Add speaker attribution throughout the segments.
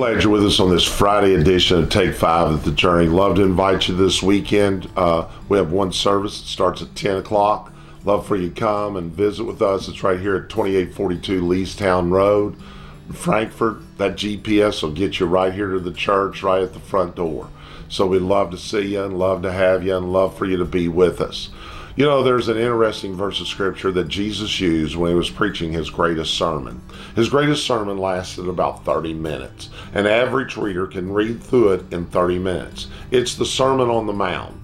Speaker 1: glad you're with us on this Friday edition of Take Five at the Journey. Love to invite you this weekend. Uh, we have one service that starts at 10 o'clock. Love for you to come and visit with us. It's right here at 2842 Leestown Road, Frankfort. That GPS will get you right here to the church, right at the front door. So we'd love to see you and love to have you and love for you to be with us. You know, there's an interesting verse of scripture that Jesus used when he was preaching his greatest sermon. His greatest sermon lasted about 30 minutes. An average reader can read through it in 30 minutes. It's the Sermon on the Mount.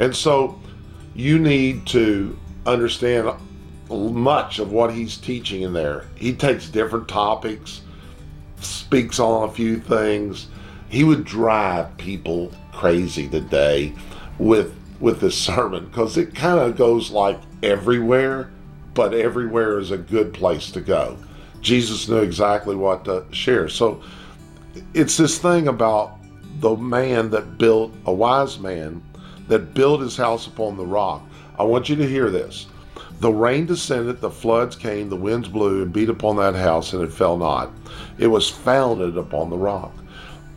Speaker 1: And so you need to understand much of what he's teaching in there. He takes different topics, speaks on a few things. He would drive people crazy today with with this sermon because it kind of goes like everywhere, but everywhere is a good place to go. Jesus knew exactly what to share. So it's this thing about the man that built a wise man that built his house upon the rock. I want you to hear this. The rain descended, the floods came, the winds blew and beat upon that house, and it fell not. It was founded upon the rock.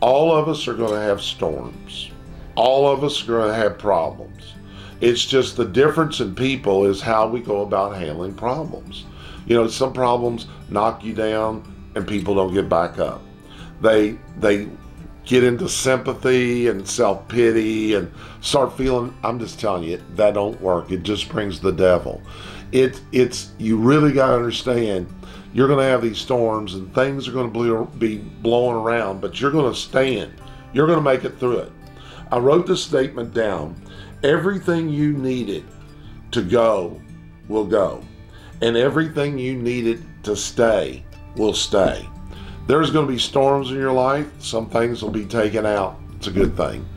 Speaker 1: All of us are going to have storms. All of us are going to have problems. It's just the difference in people is how we go about handling problems. You know, some problems knock you down and people don't get back up. They they get into sympathy and self pity and start feeling. I'm just telling you, that don't work. It just brings the devil. It it's you really got to understand. You're going to have these storms and things are going to be blowing around, but you're going to stand. You're going to make it through it. I wrote the statement down. Everything you needed to go will go, and everything you needed to stay will stay. There's going to be storms in your life. Some things will be taken out. It's a good thing.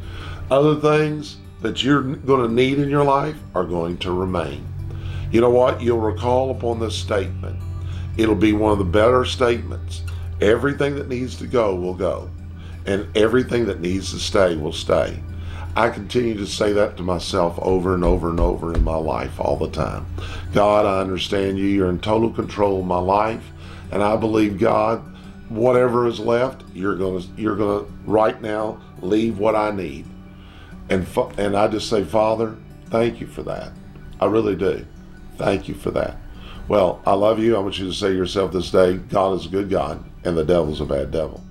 Speaker 1: Other things that you're going to need in your life are going to remain. You know what? You'll recall upon this statement. It'll be one of the better statements. Everything that needs to go will go, and everything that needs to stay will stay. I continue to say that to myself over and over and over in my life all the time. God, I understand you. You're in total control of my life, and I believe God whatever is left, you're gonna you're gonna right now leave what I need, and and I just say, Father, thank you for that. I really do. Thank you for that. Well, I love you. I want you to say yourself this day, God is a good God, and the devil's a bad devil.